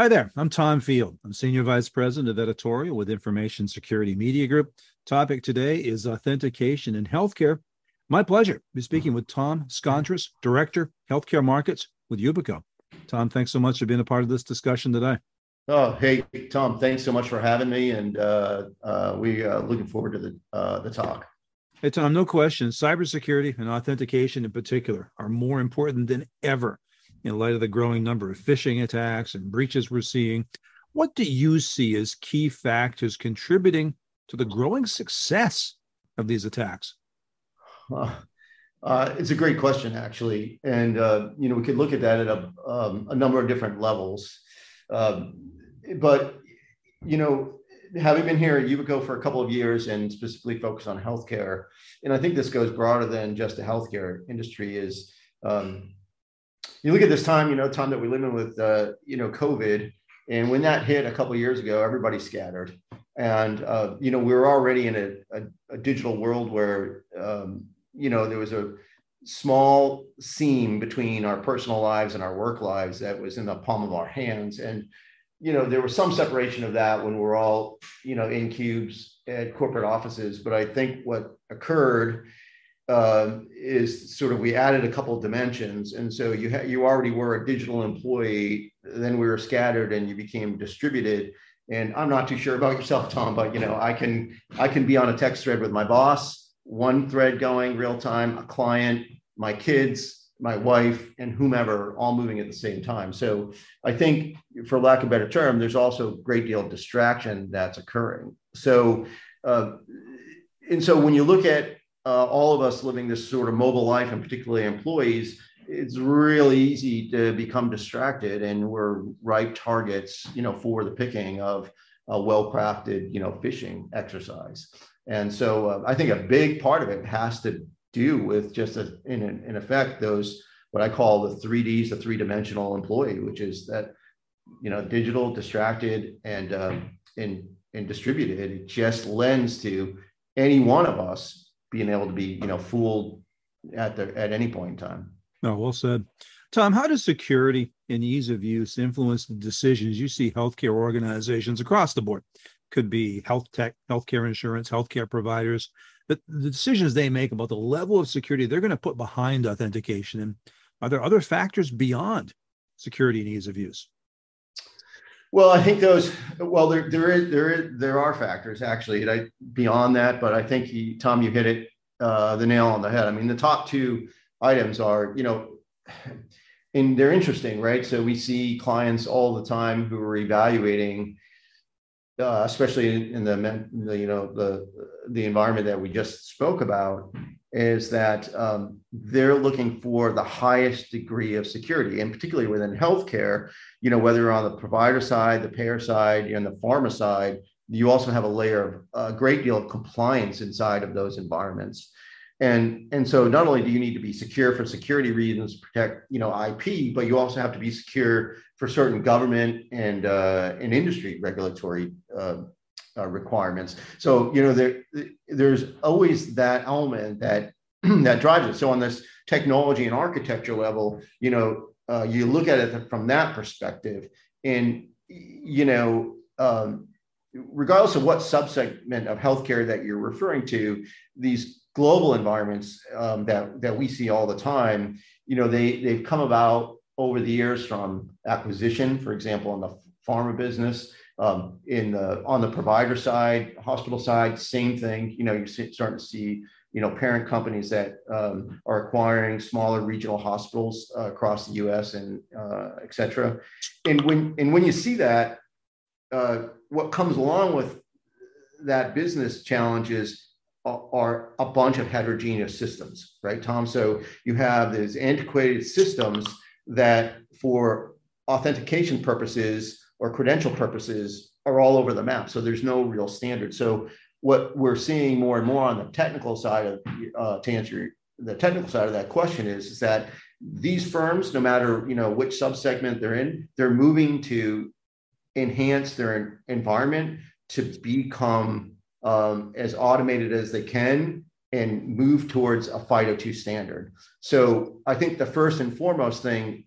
Hi there, I'm Tom Field. I'm Senior Vice President of Editorial with Information Security Media Group. Topic today is authentication in healthcare. My pleasure to be speaking with Tom Skontras, Director, Healthcare Markets with Yubico. Tom, thanks so much for being a part of this discussion today. Oh, hey, Tom, thanks so much for having me. And uh, uh, we are uh, looking forward to the, uh, the talk. Hey, Tom, no question. Cybersecurity and authentication in particular are more important than ever in light of the growing number of phishing attacks and breaches we're seeing. What do you see as key factors contributing to the growing success of these attacks? Uh, uh, it's a great question, actually, and uh, you know we could look at that at a, um, a number of different levels. Um, but you know, having been here at Yubico for a couple of years and specifically focused on healthcare, and I think this goes broader than just the healthcare industry, is um, you look at this time, you know, time that we live in with, uh, you know, COVID, and when that hit a couple years ago, everybody scattered, and uh, you know, we were already in a, a, a digital world where, um, you know, there was a small seam between our personal lives and our work lives that was in the palm of our hands, and you know, there was some separation of that when we're all, you know, in cubes at corporate offices. But I think what occurred uh, is sort of we added a couple of dimensions, and so you ha- you already were a digital employee. Then we were scattered, and you became distributed. And I'm not too sure about yourself, Tom, but you know I can I can be on a text thread with my boss, one thread going real time, a client, my kids, my wife, and whomever all moving at the same time. So I think, for lack of a better term, there's also a great deal of distraction that's occurring. So. Uh, and so when you look at uh, all of us living this sort of mobile life, and particularly employees, it's really easy to become distracted, and we're ripe targets, you know, for the picking of a well-crafted, you know, phishing exercise. And so, uh, I think a big part of it has to do with just a, in in effect those what I call the three Ds, the three-dimensional employee, which is that you know, digital, distracted, and um, and and distributed. It just lends to any one of us being able to be you know fooled at the at any point in time. Oh, well said. Tom, how does security and ease of use influence the decisions you see healthcare organizations across the board? Could be health tech, healthcare insurance, healthcare providers, but the decisions they make about the level of security they're going to put behind authentication. And are there other factors beyond security and ease of use? Well, I think those. Well, there there is there is there are factors actually I, beyond that, but I think he, Tom, you hit it uh, the nail on the head. I mean, the top two items are you know, and they're interesting, right? So we see clients all the time who are evaluating, uh, especially in the, the you know the the environment that we just spoke about, is that um, they're looking for the highest degree of security, and particularly within healthcare, you know, whether on the provider side, the payer side, and the pharma side, you also have a layer of a great deal of compliance inside of those environments. And, and so not only do you need to be secure for security reasons, protect you know IP, but you also have to be secure for certain government and uh, and industry regulatory uh, uh, requirements. So you know there there's always that element that that drives it. So on this technology and architecture level, you know, uh, you look at it from that perspective, and you know, um, regardless of what subsegment of healthcare that you're referring to, these global environments um, that that we see all the time, you know, they they've come about over the years from acquisition, for example, on the pharma business um, in the on the provider side, hospital side, same thing. You know, you're starting to see you know parent companies that um, are acquiring smaller regional hospitals uh, across the U.S. and uh, et cetera. And when and when you see that, uh, what comes along with that business challenges are a bunch of heterogeneous systems, right, Tom? So you have these antiquated systems that, for authentication purposes, or credential purposes are all over the map. So there's no real standard. So what we're seeing more and more on the technical side of uh, to answer the technical side of that question is, is that these firms, no matter you know which subsegment they're in, they're moving to enhance their environment to become um, as automated as they can and move towards a FIDO2 standard. So I think the first and foremost thing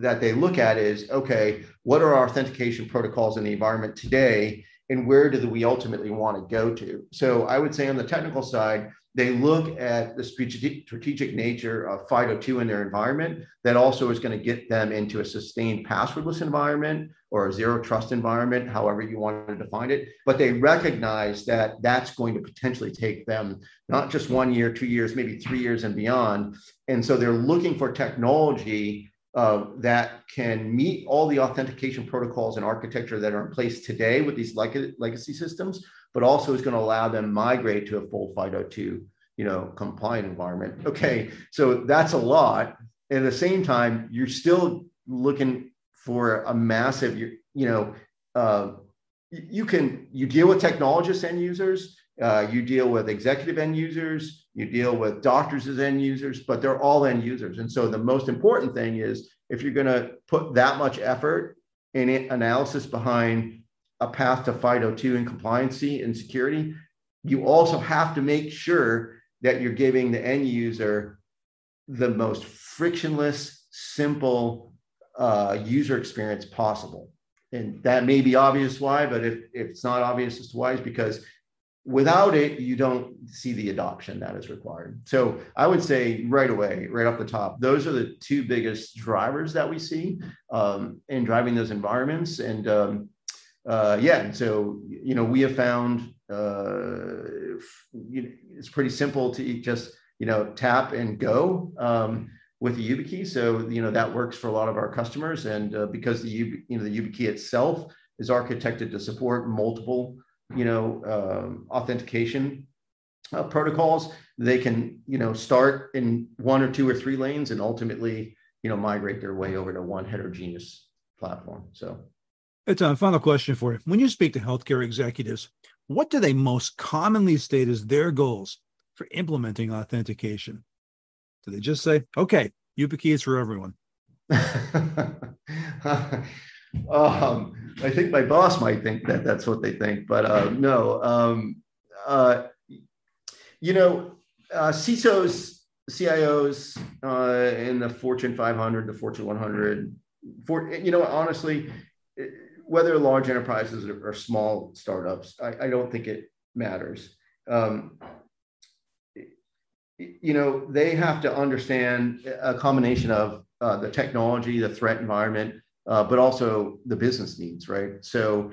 that they look at is okay, what are our authentication protocols in the environment today? And where do we ultimately want to go to? So I would say on the technical side, they look at the strategic nature of FIDO2 in their environment that also is going to get them into a sustained passwordless environment or a zero trust environment, however you want to define it. But they recognize that that's going to potentially take them not just one year, two years, maybe three years and beyond. And so they're looking for technology uh, that can meet all the authentication protocols and architecture that are in place today with these leg- legacy systems, but also is going to allow them migrate to a full FIDO2, you know, compliant environment. Okay, so that's a lot. at the same time, you're still looking for a massive, you, you know, uh, you can you deal with technologists and users, uh, you deal with executive end users, you deal with doctors as end users, but they're all end users. And so the most important thing is if you're going to put that much effort and analysis behind a path to FIDO2 and compliancy and security, you also have to make sure that you're giving the end user the most frictionless, simple uh, user experience possible. And that may be obvious why, but if, if it's not obvious as to why, is because without it, you don't see the adoption that is required. So I would say right away, right off the top, those are the two biggest drivers that we see um, in driving those environments. And um, uh, yeah, so you know we have found uh, it's pretty simple to just you know tap and go um, with the YubiKey. So you know that works for a lot of our customers, and uh, because the you know the YubiKey itself is architected to support multiple you know, um, authentication uh, protocols, they can, you know, start in one or two or three lanes and ultimately, you know, migrate their way over to one heterogeneous platform. So it's a final question for you. When you speak to healthcare executives, what do they most commonly state as their goals for implementing authentication? Do they just say, okay, YubiKey is for everyone? um, I think my boss might think that that's what they think, but uh, no. Um, uh, you know, uh, CISOs, CIOs uh, in the Fortune 500, the Fortune 100, for, you know, honestly, whether large enterprises or, or small startups, I, I, don't think it matters. Um, you know, they have to understand a combination of uh, the technology, the threat environment, uh, but also the business needs, right? So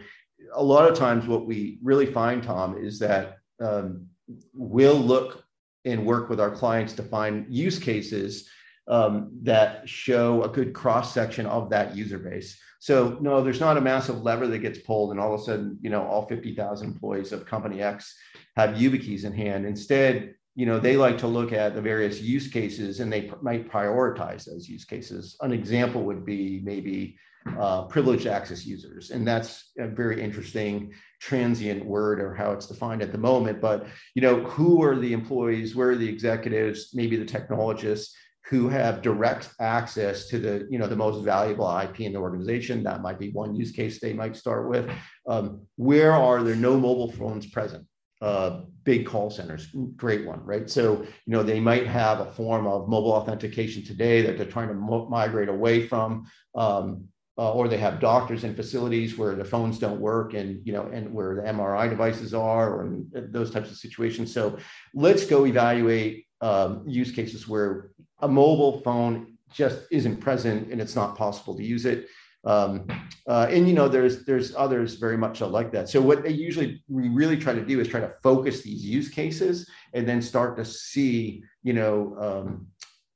a lot of times what we really find, Tom, is that um, we'll look and work with our clients to find use cases um, that show a good cross section of that user base. So no, there's not a massive lever that gets pulled, and all of a sudden, you know, all 50,000 employees of company X have YubiKeys in hand. Instead, you know, they like to look at the various use cases and they might prioritize those use cases. An example would be maybe uh, privileged access users. And that's a very interesting transient word or how it's defined at the moment. But, you know, who are the employees? Where are the executives? Maybe the technologists who have direct access to the you know the most valuable IP in the organization. That might be one use case they might start with. Um, where are there no mobile phones present? Uh, big call centers. Great one, right? So, you know, they might have a form of mobile authentication today that they're trying to migrate away from, um, uh, or they have doctors in facilities where the phones don't work and, you know, and where the MRI devices are, or those types of situations. So, let's go evaluate um, use cases where a mobile phone just isn't present and it's not possible to use it. Um, uh, and you know, there's there's others very much like that. So what they usually we really try to do is try to focus these use cases and then start to see, you know, um,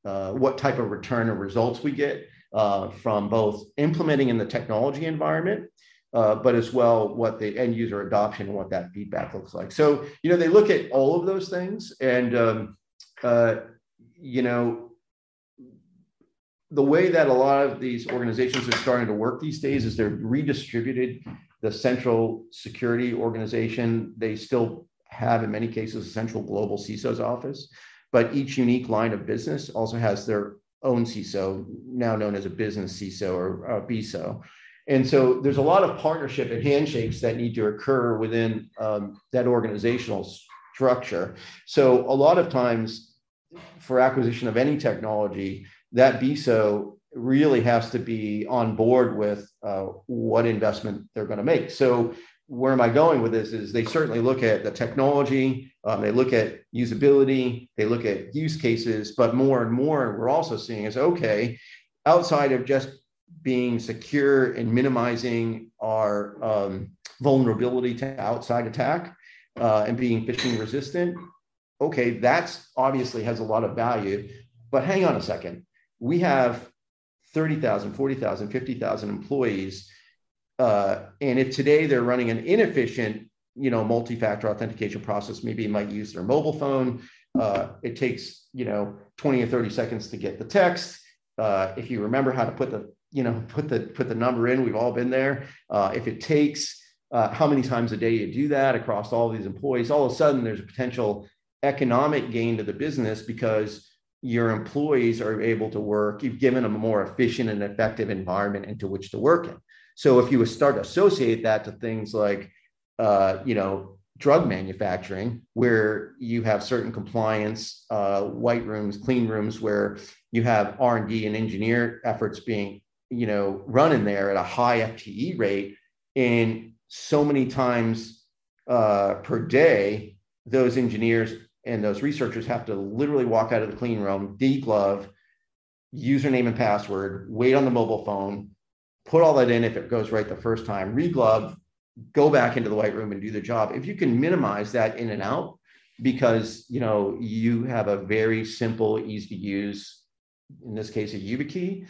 uh, what type of return or results we get uh, from both implementing in the technology environment, uh, but as well what the end user adoption and what that feedback looks like. So you know, they look at all of those things, and um, uh, you know, the way that a lot of these organizations are starting to work these days is they're redistributed the central security organization. They still have, in many cases, a central global CISO's office, but each unique line of business also has their own CISO, now known as a business CISO or a BISO. And so there's a lot of partnership and handshakes that need to occur within um, that organizational structure. So a lot of times for acquisition of any technology, that BISO really has to be on board with uh, what investment they're going to make. So where am I going with this? Is they certainly look at the technology, um, they look at usability, they look at use cases, but more and more we're also seeing is okay, outside of just being secure and minimizing our um, vulnerability to outside attack uh, and being phishing resistant, okay, that's obviously has a lot of value. But hang on a second. We have 30,000, 40,000, 50,000 employees. Uh, and if today they're running an inefficient, you know, multi-factor authentication process, maybe it might use their mobile phone. Uh, it takes, you know, 20 or 30 seconds to get the text. Uh, if you remember how to put the, you know, put the put the number in, we've all been there. Uh, if it takes uh, how many times a day you do that across all these employees, all of a sudden there's a potential economic gain to the business because your employees are able to work. You've given them a more efficient and effective environment into which to work in. So if you start to associate that to things like, uh, you know, drug manufacturing, where you have certain compliance, uh, white rooms, clean rooms, where you have R and D and engineer efforts being, you know, run in there at a high FTE rate, and so many times uh, per day, those engineers and those researchers have to literally walk out of the clean room, deglove, username and password, wait on the mobile phone, put all that in if it goes right the first time, reglove, go back into the white room and do the job. If you can minimize that in and out, because you know you have a very simple, easy to use, in this case, a YubiKey,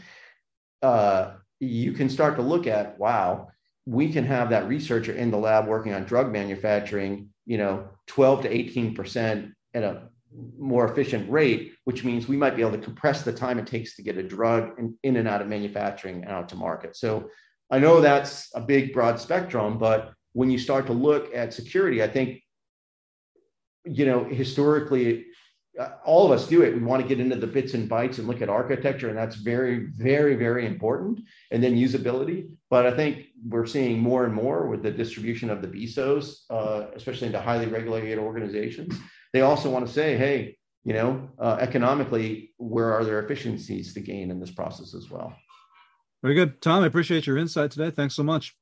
uh, you can start to look at wow, we can have that researcher in the lab working on drug manufacturing, you know, 12 to 18 percent at a more efficient rate, which means we might be able to compress the time it takes to get a drug in, in and out of manufacturing and out to market. So I know that's a big, broad spectrum, but when you start to look at security, I think, you know, historically, uh, all of us do it. We want to get into the bits and bytes and look at architecture, and that's very, very, very important. And then usability. But I think we're seeing more and more with the distribution of the BISOs, uh, especially into highly regulated organizations, they also want to say, hey, you know, uh, economically, where are there efficiencies to gain in this process as well? Very good. Tom, I appreciate your insight today. Thanks so much.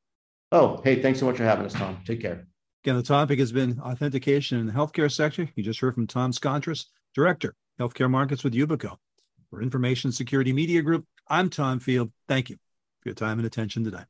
Oh, hey, thanks so much for having us, Tom. Take care. Again, the topic has been authentication in the healthcare sector. You just heard from Tom Scontras, Director, Healthcare Markets with Yubico. For Information Security Media Group, I'm Tom Field. Thank you for your time and attention today.